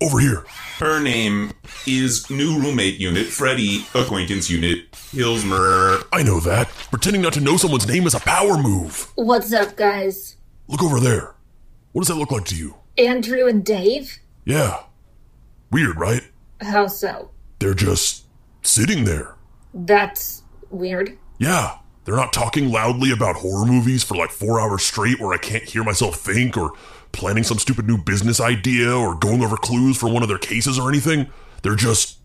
over here. Her name is new roommate unit Freddy, acquaintance unit Hillsmer. I know that. Pretending not to know someone's name is a power move. What's up, guys? Look over there. What does that look like to you? Andrew and Dave? Yeah. Weird, right? How so? They're just sitting there. That's weird. Yeah. They're not talking loudly about horror movies for like four hours straight where I can't hear myself think or planning some stupid new business idea or going over clues for one of their cases or anything. They're just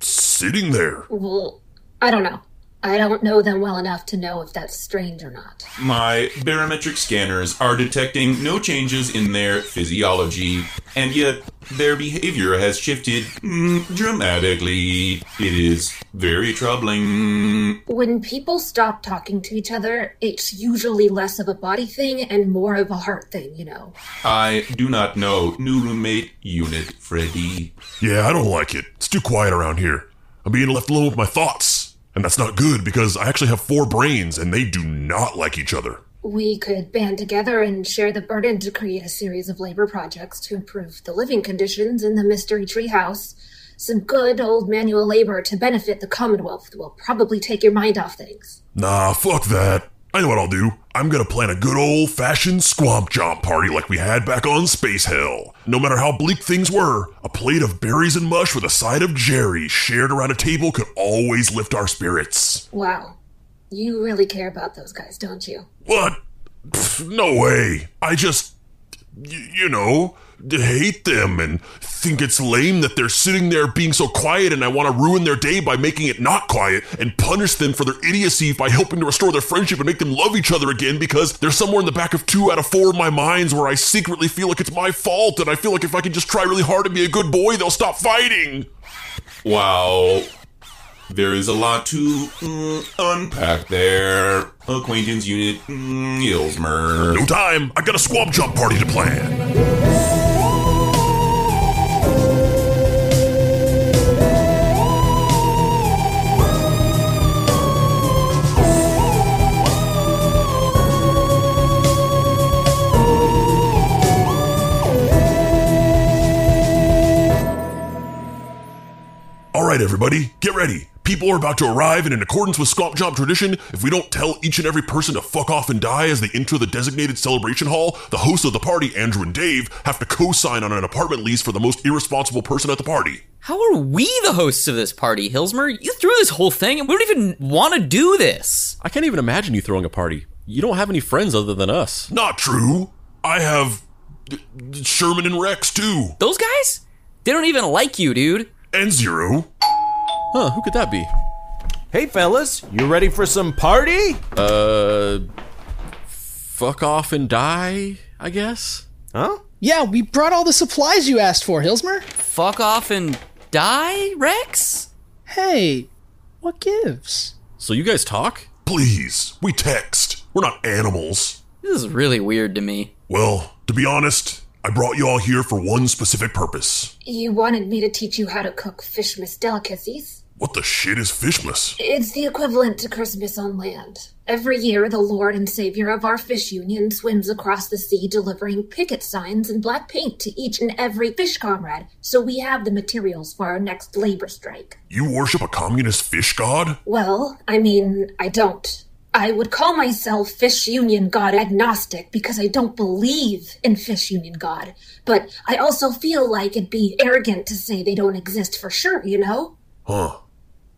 sitting there. Well, I don't know. I don't know them well enough to know if that's strange or not. My barometric scanners are detecting no changes in their physiology, and yet their behavior has shifted mm, dramatically. It is very troubling. When people stop talking to each other, it's usually less of a body thing and more of a heart thing, you know. I do not know new roommate unit Freddy. Yeah, I don't like it. It's too quiet around here. I'm being left alone with my thoughts. And that's not good because I actually have four brains and they do not like each other. We could band together and share the burden to create a series of labor projects to improve the living conditions in the Mystery Treehouse. Some good old manual labor to benefit the Commonwealth will probably take your mind off things. Nah, fuck that. I know what I'll do. I'm gonna plan a good old fashioned squamp jump party like we had back on Space Hell. No matter how bleak things were, a plate of berries and mush with a side of Jerry shared around a table could always lift our spirits. Wow. You really care about those guys, don't you? What? Pff, no way. I just, y- you know, hate them and think it's lame that they're sitting there being so quiet and I want to ruin their day by making it not quiet and punish them for their idiocy by helping to restore their friendship and make them love each other again because they're somewhere in the back of two out of four of my minds where I secretly feel like it's my fault and I feel like if I can just try really hard and be a good boy, they'll stop fighting. Wow. There is a lot to mm, unpack there. Acquaintance unit mm, Hillsmer. No time. I got a squamp jump party to plan. Everybody, get ready. People are about to arrive, and in accordance with Squamp Jump tradition, if we don't tell each and every person to fuck off and die as they enter the designated celebration hall, the hosts of the party, Andrew and Dave, have to co sign on an apartment lease for the most irresponsible person at the party. How are we the hosts of this party, Hillsmer? You threw this whole thing and we don't even want to do this. I can't even imagine you throwing a party. You don't have any friends other than us. Not true. I have d- d- Sherman and Rex, too, Those guys? They don't even like you, dude. and Zero. Huh, who could that be? Hey, fellas, you ready for some party? Uh. Fuck off and die, I guess? Huh? Yeah, we brought all the supplies you asked for, Hillsmer. Fuck off and die, Rex? Hey, what gives? So you guys talk? Please, we text. We're not animals. This is really weird to me. Well, to be honest, I brought you all here for one specific purpose. You wanted me to teach you how to cook fishmas delicacies. What the shit is Fishmas? It's the equivalent to Christmas on land. Every year, the Lord and Savior of our fish union swims across the sea delivering picket signs and black paint to each and every fish comrade, so we have the materials for our next labor strike. You worship a communist fish god? Well, I mean, I don't. I would call myself Fish Union God agnostic because I don't believe in Fish Union God, but I also feel like it'd be arrogant to say they don't exist for sure, you know? Huh.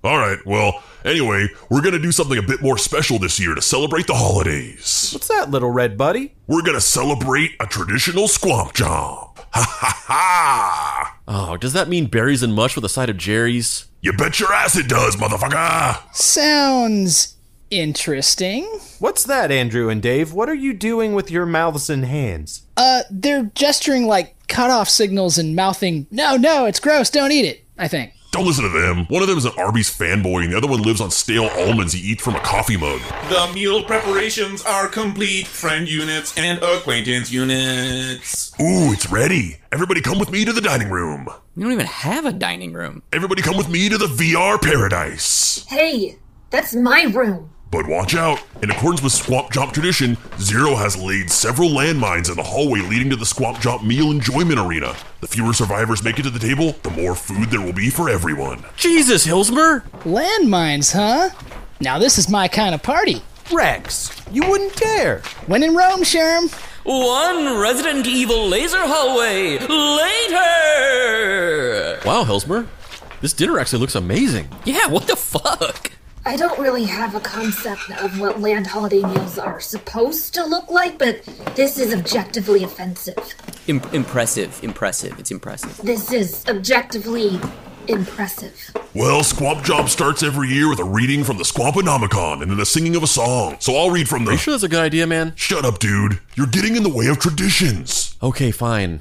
Alright, well, anyway, we're gonna do something a bit more special this year to celebrate the holidays. What's that, little red buddy? We're gonna celebrate a traditional squamp jump. Ha ha ha! Oh, does that mean berries and mush with a side of Jerry's? You bet your ass it does, motherfucker! Sounds interesting. What's that, Andrew and Dave? What are you doing with your mouths and hands? Uh, they're gesturing like cutoff signals and mouthing, no, no, it's gross, don't eat it, I think. Don't listen to them. One of them is an Arby's fanboy, and the other one lives on stale almonds he eats from a coffee mug. The meal preparations are complete. Friend units and acquaintance units. Ooh, it's ready. Everybody come with me to the dining room. We don't even have a dining room. Everybody come with me to the VR paradise. Hey, that's my room. But watch out! In accordance with Squamp Jump tradition, Zero has laid several landmines in the hallway leading to the Squamp Jump meal enjoyment arena. The fewer survivors make it to the table, the more food there will be for everyone. Jesus, Hillsmer! Landmines, huh? Now this is my kind of party. Rex, you wouldn't dare. When in Rome, Sherm. One Resident Evil laser hallway later! Wow, Hillsmer. This dinner actually looks amazing. Yeah, what the fuck? I don't really have a concept of what land holiday meals are supposed to look like, but this is objectively offensive. Im- impressive, impressive. It's impressive. This is objectively impressive. Well, Squamp Job starts every year with a reading from the Squampanomicon and then the singing of a song. So I'll read from the. Are you sure that's a good idea, man? Shut up, dude. You're getting in the way of traditions. Okay, fine.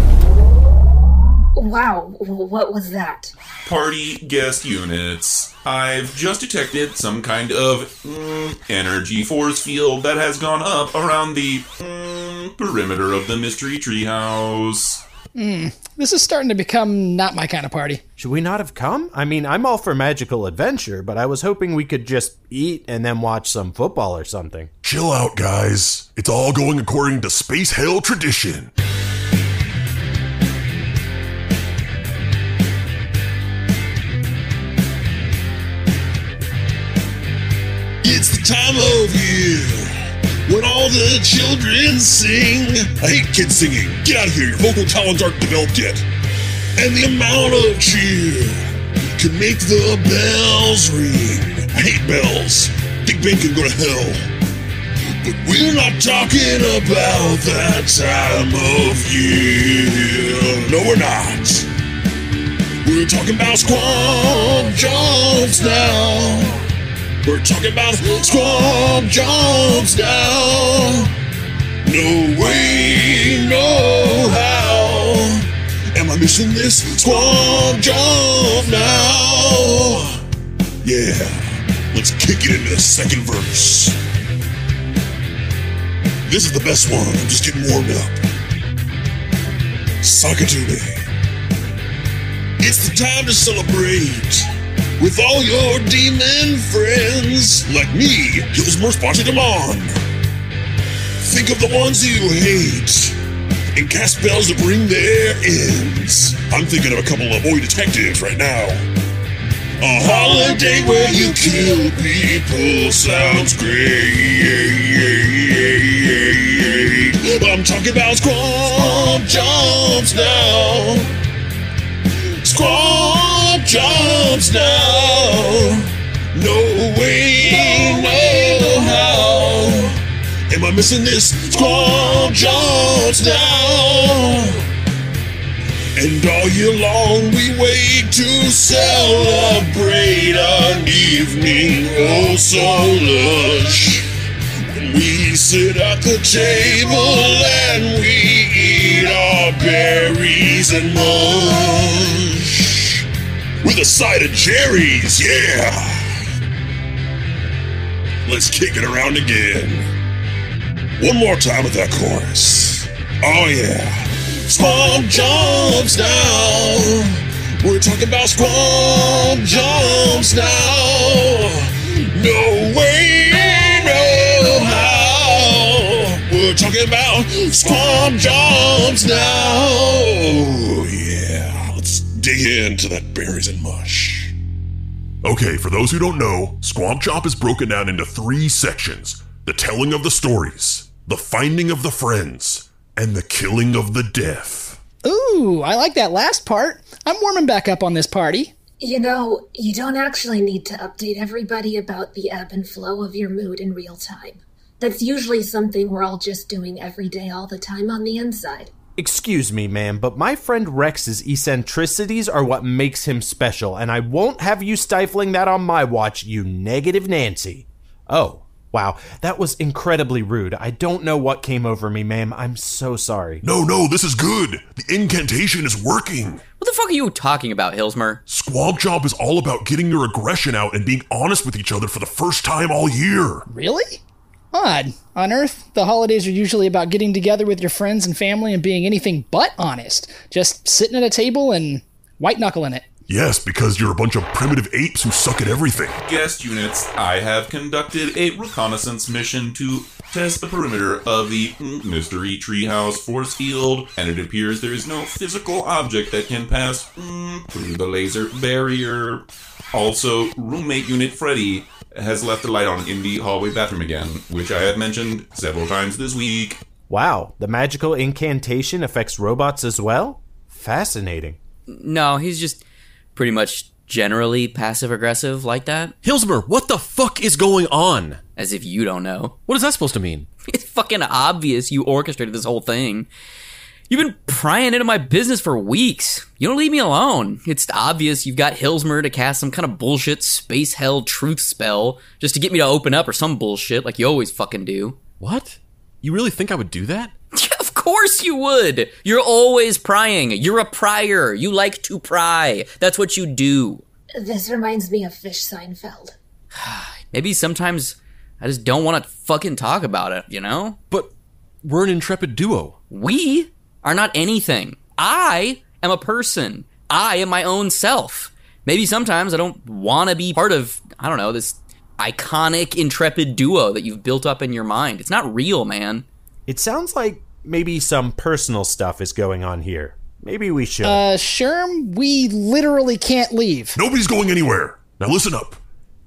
Wow, what was that? Party guest units. I've just detected some kind of mm, energy force field that has gone up around the mm, perimeter of the mystery treehouse. This is starting to become not my kind of party. Should we not have come? I mean, I'm all for magical adventure, but I was hoping we could just eat and then watch some football or something. Chill out, guys. It's all going according to Space Hell tradition. It's the time of year when all the children sing. I hate kids singing. Get out of here. Your vocal talents aren't developed yet. And the amount of cheer can make the bells ring. I hate bells. Big Ben can go to hell. But we're not talking about that time of year. No, we're not. We're talking about squamp jumps now. We're talking about squamp jumps now. No way, no how. Am I missing this squamp jump now? Yeah, let's kick it into the second verse. This is the best one. I'm just getting warmed up. Suck it to me. It's the time to celebrate with all your demon friends like me, Gilsmer spotted them on. Think of the ones you hate and cast spells to bring their ends. I'm thinking of a couple of boy detectives right now. A holiday where you kill people sounds great. I'm talking about squamp jumps now. Squamp jumps now. No way, no how. Am I missing this? Squamp jumps now. And all year long we wait to celebrate an evening oh so lush. When we sit at the table and we eat our berries and mush. With a side of Jerry's, yeah! Let's kick it around again. One more time with that chorus. Oh yeah. Squamp jumps now. We're talking about squamp jumps now. No way, no how. We're talking about squamp jumps now. Oh, yeah. Let's dig into that berries and mush. Okay, for those who don't know, Squamp Chop is broken down into three sections the telling of the stories, the finding of the friends, and the killing of the deaf. Ooh, I like that last part. I'm warming back up on this party. You know, you don't actually need to update everybody about the ebb and flow of your mood in real time. That's usually something we're all just doing every day, all the time on the inside. Excuse me, ma'am, but my friend Rex's eccentricities are what makes him special, and I won't have you stifling that on my watch, you negative Nancy. Oh, wow, that was incredibly rude. I don't know what came over me, ma'am. I'm so sorry. No, no, this is good. The incantation is working. What the fuck are you talking about, Hillsmer? Squawk Job is all about getting your aggression out and being honest with each other for the first time all year. Really? Odd. On Earth, the holidays are usually about getting together with your friends and family and being anything but honest. Just sitting at a table and white knuckling it. Yes, because you're a bunch of primitive apes who suck at everything. Guest units, I have conducted a reconnaissance mission to test the perimeter of the Mystery Treehouse force field, and it appears there is no physical object that can pass mm, through the laser barrier. Also, roommate unit Freddy has left the light on in the hallway bathroom again, which I have mentioned several times this week. Wow, the magical incantation affects robots as well? Fascinating. No, he's just pretty much generally passive aggressive like that. Hillsmer, what the fuck is going on? As if you don't know. What is that supposed to mean? It's fucking obvious you orchestrated this whole thing. You've been prying into my business for weeks. You don't leave me alone. It's obvious you've got Hillsmer to cast some kind of bullshit space hell truth spell just to get me to open up or some bullshit like you always fucking do. What? You really think I would do that? of course you would. You're always prying. You're a pryer. You like to pry. That's what you do. This reminds me of Fish Seinfeld. Maybe sometimes I just don't want to fucking talk about it, you know? But we're an intrepid duo. We are not anything. I am a person. I am my own self. Maybe sometimes I don't want to be part of, I don't know, this iconic, intrepid duo that you've built up in your mind. It's not real, man. It sounds like maybe some personal stuff is going on here. Maybe we should. Uh, Sherm, we literally can't leave. Nobody's going anywhere. Now listen up.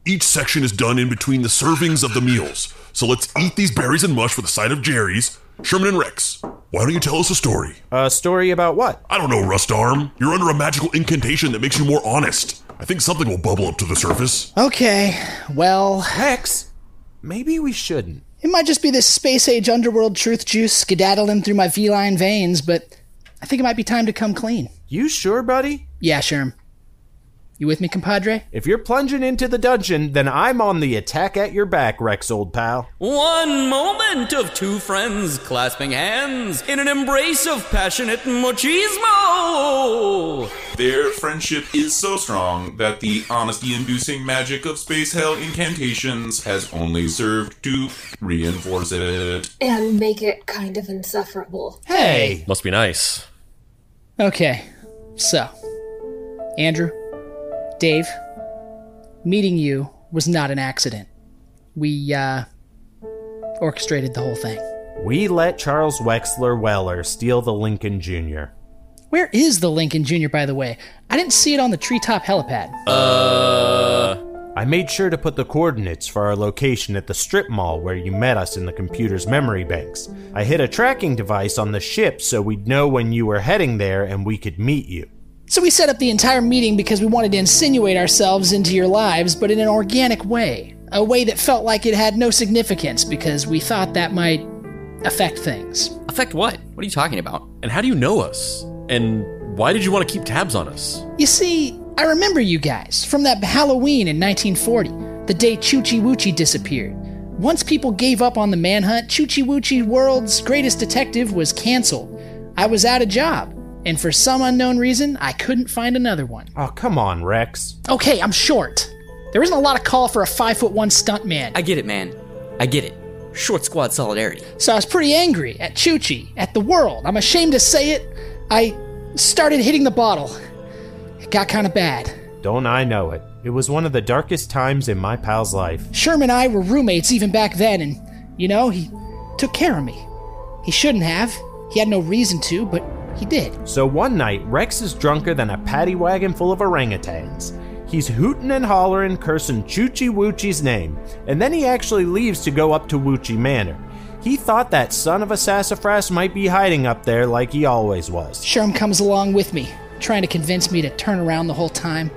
Each section is done in between the servings of the meals. So let's eat these berries and mush with a side of Jerry's. Sherman and Rex, why don't you tell us a story? A story about what? I don't know, Rust Arm. You're under a magical incantation that makes you more honest. I think something will bubble up to the surface. Okay, well, Rex, maybe we shouldn't. it might just be this space age underworld truth juice skedaddling through my feline veins, but I think it might be time to come clean. You sure, buddy? Yeah, Sherm. You with me, compadre? If you're plunging into the dungeon, then I'm on the attack at your back, Rex, old pal. One moment of two friends clasping hands in an embrace of passionate machismo. Their friendship is so strong that the honesty inducing magic of space hell incantations has only served to reinforce it. And make it kind of insufferable. Hey! Must be nice. Okay, so, Andrew, Dave, meeting you was not an accident. We, uh, orchestrated the whole thing. We let Charles Wexler Weller steal the Lincoln Jr. Where is the Lincoln Jr., by the way? I didn't see it on the treetop helipad. Uh. I made sure to put the coordinates for our location at the strip mall where you met us in the computer's memory banks. I hid a tracking device on the ship so we'd know when you were heading there and we could meet you. So we set up the entire meeting because we wanted to insinuate ourselves into your lives, but in an organic way. A way that felt like it had no significance because we thought that might affect things. Affect what? What are you talking about? And how do you know us? And why did you want to keep tabs on us? You see, I remember you guys from that Halloween in 1940, the day Choochie Woochie disappeared. Once people gave up on the manhunt, Choochie Woochie World's greatest detective was canceled. I was out of job, and for some unknown reason, I couldn't find another one. Oh, come on, Rex. Okay, I'm short. There isn't a lot of call for a five foot one stuntman. I get it, man. I get it. Short squad solidarity. So I was pretty angry at Choochie, at the world. I'm ashamed to say it. I started hitting the bottle. It got kind of bad. Don't I know it? It was one of the darkest times in my pal's life. Sherman and I were roommates even back then, and, you know, he took care of me. He shouldn't have. He had no reason to, but he did. So one night, Rex is drunker than a paddy wagon full of orangutans. He's hooting and hollering, cursing Choochie Woochie's name, and then he actually leaves to go up to Woochie Manor. He thought that son of a sassafras might be hiding up there like he always was. Sherm comes along with me, trying to convince me to turn around the whole time.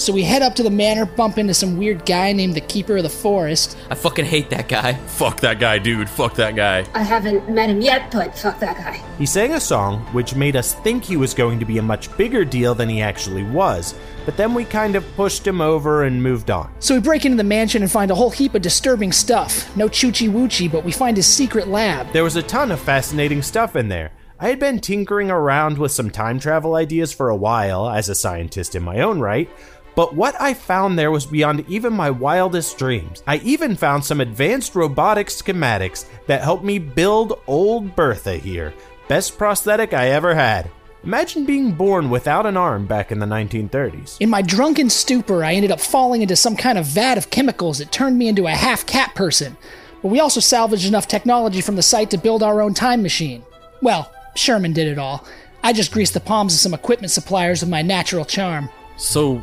So we head up to the manor, bump into some weird guy named the Keeper of the Forest. I fucking hate that guy. Fuck that guy, dude. Fuck that guy. I haven't met him yet, but fuck that guy. He sang a song which made us think he was going to be a much bigger deal than he actually was, but then we kind of pushed him over and moved on. So we break into the mansion and find a whole heap of disturbing stuff. No choochie woochie, but we find his secret lab. There was a ton of fascinating stuff in there. I had been tinkering around with some time travel ideas for a while as a scientist in my own right, but what I found there was beyond even my wildest dreams. I even found some advanced robotic schematics that helped me build old Bertha here. Best prosthetic I ever had. Imagine being born without an arm back in the 1930s. In my drunken stupor, I ended up falling into some kind of vat of chemicals that turned me into a half cat person. But we also salvaged enough technology from the site to build our own time machine. Well, Sherman did it all. I just greased the palms of some equipment suppliers with my natural charm. So,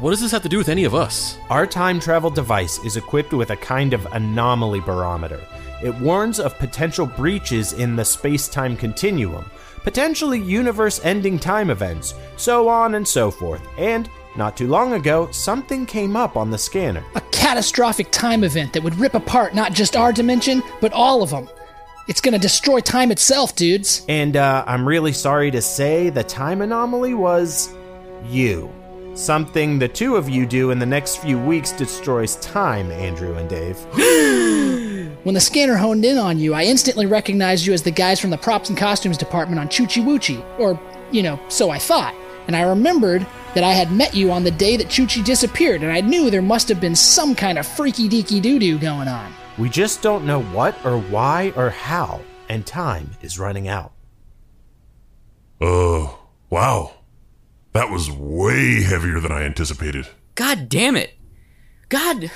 what does this have to do with any of us? Our time travel device is equipped with a kind of anomaly barometer. It warns of potential breaches in the space time continuum, potentially universe ending time events, so on and so forth. And, not too long ago, something came up on the scanner. A catastrophic time event that would rip apart not just our dimension, but all of them. It's gonna destroy time itself, dudes. And uh, I'm really sorry to say the time anomaly was you. Something the two of you do in the next few weeks destroys time, Andrew and Dave. When the scanner honed in on you, I instantly recognized you as the guys from the props and costumes department on Choochie Woochie. Or, you know, so I thought. And I remembered that I had met you on the day that Choochie disappeared, and I knew there must have been some kind of freaky deaky doo doo going on. We just don't know what or why or how, and time is running out. Oh, wow. That was way heavier than I anticipated. God damn it. God.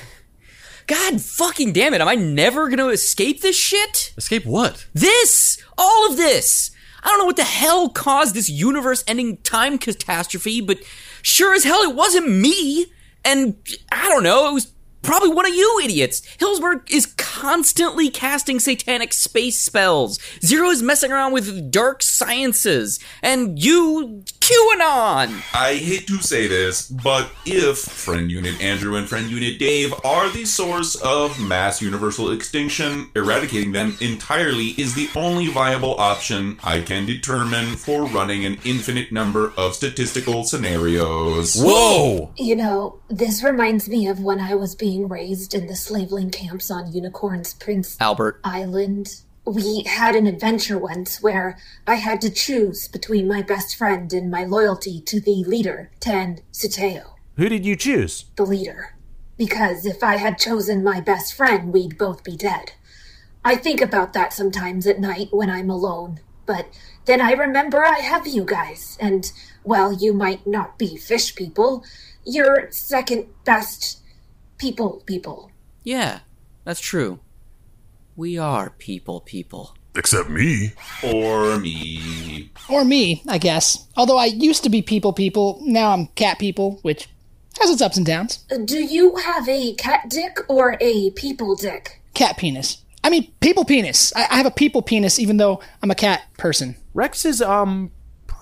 God fucking damn it. Am I never gonna escape this shit? Escape what? This! All of this! I don't know what the hell caused this universe ending time catastrophe, but sure as hell it wasn't me! And I don't know, it was probably one of you idiots. Hillsberg is constantly casting satanic space spells. Zero is messing around with dark sciences. And you, QAnon! I hate to say this, but if Friend Unit Andrew and Friend Unit Dave are the source of mass universal extinction, eradicating them entirely is the only viable option I can determine for running an infinite number of statistical scenarios. Whoa! You know, this reminds me of when I was being raised in the slaveling camps on Unicorn's Prince Albert. Island. We had an adventure once where I had to choose between my best friend and my loyalty to the leader, Tan Siteo, Who did you choose? the leader. Because if I had chosen my best friend, we'd both be dead. I think about that sometimes at night when I'm alone, but then I remember I have you guys, and while you might not be fish people, you're second best people people. Yeah, that's true. We are people, people. Except me. Or me. Or me, I guess. Although I used to be people people, now I'm cat people, which has its ups and downs. Do you have a cat dick or a people dick? Cat penis. I mean, people penis. I, I have a people penis, even though I'm a cat person. Rex's, um,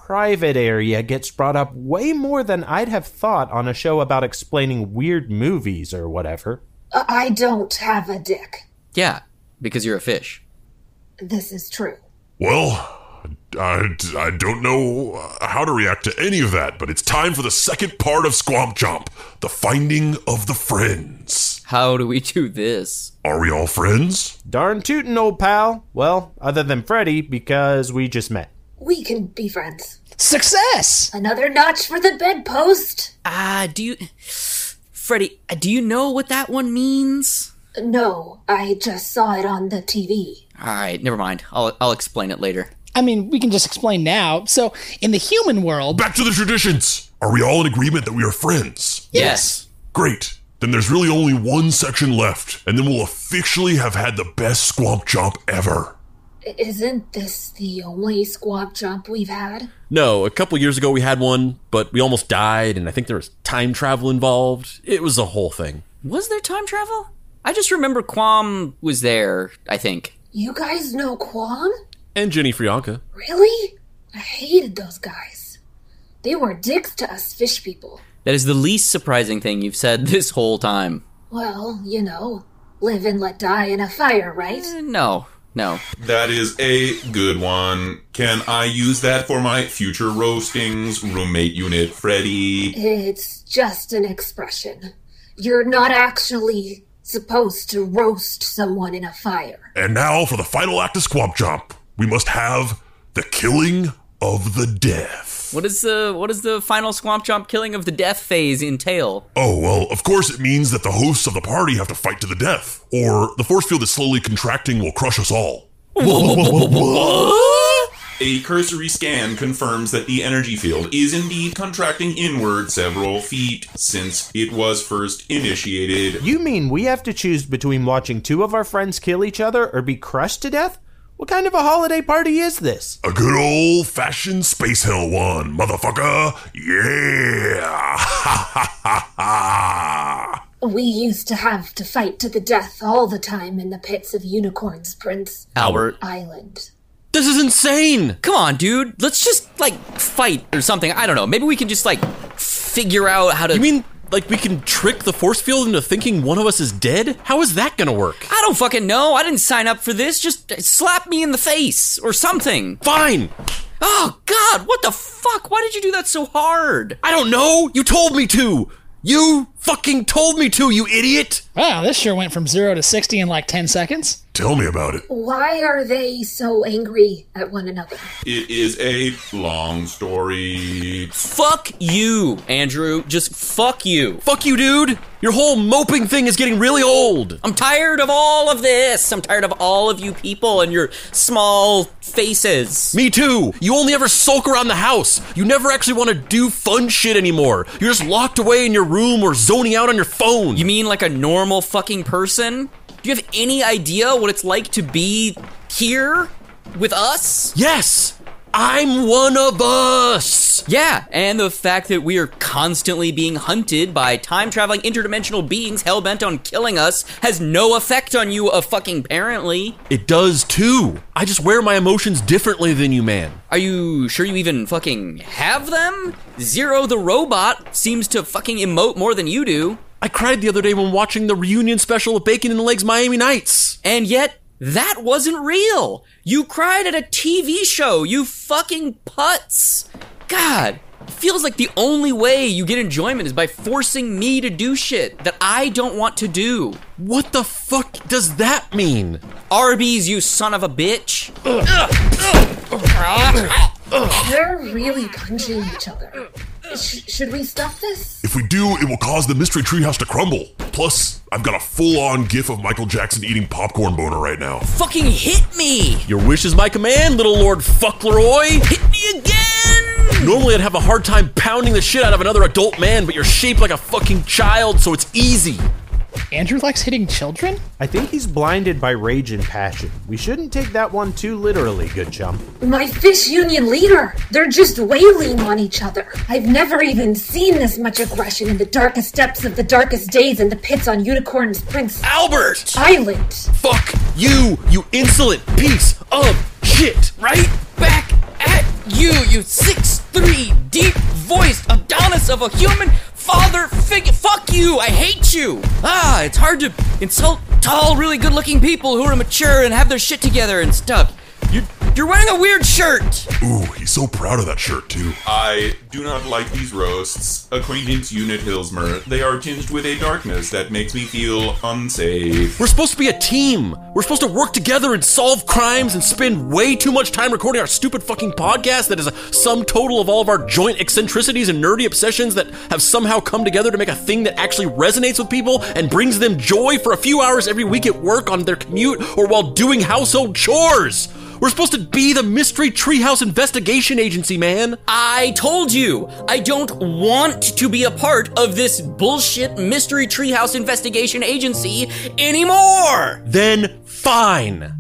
private area gets brought up way more than I'd have thought on a show about explaining weird movies or whatever. I don't have a dick. Yeah, because you're a fish. This is true. Well, I, I don't know how to react to any of that, but it's time for the second part of Squamp Chomp the finding of the friends. How do we do this? Are we all friends? Darn tootin', old pal. Well, other than Freddy, because we just met. We can be friends. Success! Another notch for the bedpost. Ah, do you. Freddy, uh, do you know what that one means? No, I just saw it on the TV. Alright, never mind. I'll, I'll explain it later. I mean, we can just explain now. So, in the human world, Back to the traditions. Are we all in agreement that we are friends? Yes. Great. Then there's really only one section left, and then we'll officially have had the best Squamp Chomp ever. I- Isn't this the only squamp jump we've had? No, a couple years ago we had one, but we almost died, and I think there was time travel involved. It was a whole thing. Was there time travel? I just remember Quam was there, I think. You guys know Quam? And Jenny Frianka. Really? I hated those guys. They were dicks to us fish people. That is the least surprising thing you've said this whole time. Well, you know, live and let die in a fire, right? Eh, No, no. That is a good one. Can I use that for my future roastings, roommate unit Freddy? It's just an expression. You're not actually supposed to roast someone in a fire. And now for the final act of Squamp Jump. We must have the killing of the death. What is the what is the final swamp chomp killing of the death phase entail? Oh, well, of course it means that the hosts of the party have to fight to the death, or the force field is slowly contracting will crush us all. A cursory scan confirms that the energy field is indeed contracting inward several feet since it was first initiated. You mean we have to choose between watching two of our friends kill each other or be crushed to death? What kind of a holiday party is this? A good old fashioned space hell one, motherfucker. Yeah. Ha ha ha ha. We used to have to fight to the death all the time in the pits of unicorns, Prince Albert. Island. This is insane. Come on, dude. Let's just like fight or something. I don't know. Maybe we can just like figure out how to You mean like we can trick the force field into thinking one of us is dead? How is that gonna work? I don't fucking know. I didn't sign up for this. Just slap me in the face or something. Fine. Oh god, what the fuck? Why did you do that so hard? I don't know. You told me to. You fucking told me to, you idiot. Wow, this sure went from zero to 60 in like 10 seconds. Tell me about it. Why are they so angry at one another? It is a long story. Fuck you, Andrew. Just fuck you. Fuck you, dude. Your whole moping thing is getting really old. I'm tired of all of this. I'm tired of all of you people and your small faces. Me too. You only ever sulk around the house. You never actually want to do fun shit anymore. You're just locked away in your room or zoning out on your phone. You mean like a normal fucking person? Do you have any idea what it's like to be here with us? yes, I'm one of us. Yeah, and the fact that we are constantly being hunted by time traveling interdimensional beings hell bent on killing us has no effect on you, uh, fucking apparently. It does too. I just wear my emotions differently than you, man. Are you sure you even fucking have them? Zero the robot seems to fucking emote more than you do. I cried the other day when watching the reunion special of Bacon and Legs Miami Nights. And yet, that wasn't real. You cried at a TV show, you fucking putz. God, it feels like the only way you get enjoyment is by forcing me to do shit that I don't want to do. What the fuck does that mean? Arby's, you son of a bitch. They're really punching each other. Sh- should we stop this? If we do, it will cause the mystery treehouse to crumble. Plus, I've got a full on gif of Michael Jackson eating popcorn boner right now. Fucking hit me! Your wish is my command, little Lord Fuckleroy. Hit me again! Normally, I'd have a hard time pounding the shit out of another adult man, but you're shaped like a fucking child, so it's easy. Andrew likes hitting children? I think he's blinded by rage and passion. We shouldn't take that one too literally, good chum. My fish union leader! They're just wailing on each other. I've never even seen this much aggression in the darkest depths of the darkest days in the pits on Unicorn's Prince Albert! Island. Fuck you, you insolent piece of shit! Right back at you, you six three deep voiced Adonis of a human father figure. Fuck you! I hate you! Ah, it's hard to insult tall, really good looking people who are mature and have their shit together and stuff. You're, you're wearing a weird shirt! Ooh, he's so proud of that shirt, too. I do not like these roasts. Acquaintance Unit Hillsmer, they are tinged with a darkness that makes me feel unsafe. We're supposed to be a team. We're supposed to work together and solve crimes and spend way too much time recording our stupid fucking podcast that is a sum total of all of our joint eccentricities and nerdy obsessions that have somehow come together to make a thing that actually resonates with people and brings them joy for a few hours every week at work on their commute or while doing household chores. We're supposed to be the Mystery Treehouse Investigation Agency, man. I told you, I don't want to be a part of this bullshit Mystery Treehouse Investigation Agency anymore! Then fine.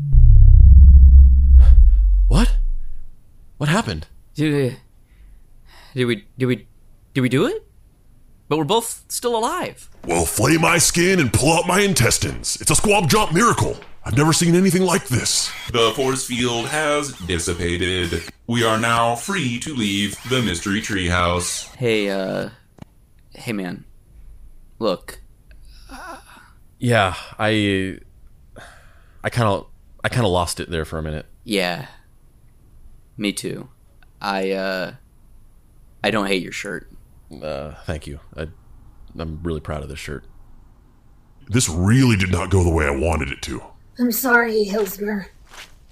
What? What happened? Did we, did we, did we, did we do it? But we're both still alive. Well, flay my skin and pull out my intestines. It's a squamp jump miracle. I've never seen anything like this. The force field has dissipated. We are now free to leave the Mystery Treehouse. Hey, uh, Hey, man. Look, Yeah, I I kind of I kind of lost it there for a minute. yeah. Me too. I, uh. I don't hate your shirt. Uh, thank you. I, I'm really proud of this shirt. This really did not go the way I wanted it to. I'm sorry, Hillsmer.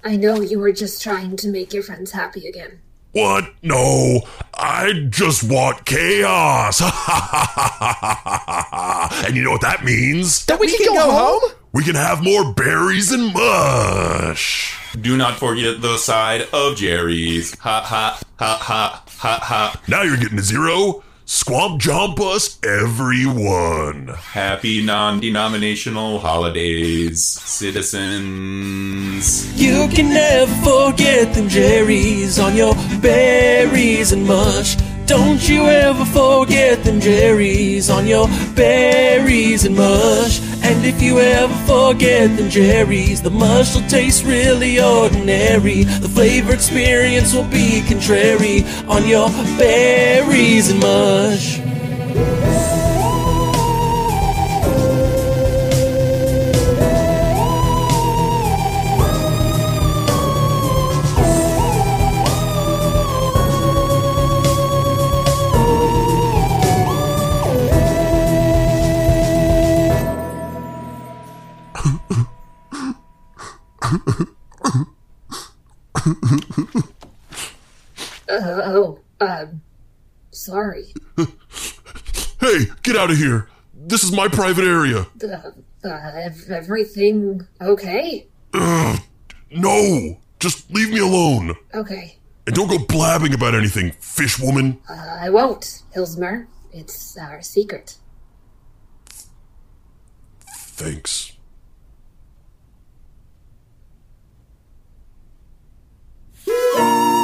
I know you were just trying to make your friends happy again. What? No, I just want chaos. and you know what that means? That we, can, go, home? We can have more berries and mush. Do not forget the side of Jerry's. Ha ha ha ha ha ha. Now you're getting a zero. Squamp jump us, everyone. Happy non-denominational holidays, citizens. You can never forget them Jerry's on your berries and mush. Don't you ever forget them Jerry's on your berries and mush. And if you ever forget them Jerry's, the mush will taste really ordinary. The flavor experience will be contrary on your berries and mush. Uh, oh, um, sorry. Hey, get out of here. This is my private area. Uh, uh, ev- everything okay? Ugh, no, just leave me alone. Okay. And don't go blabbing about anything, fish woman. Uh, I won't, Hillsmer. It's our secret. Thanks. Música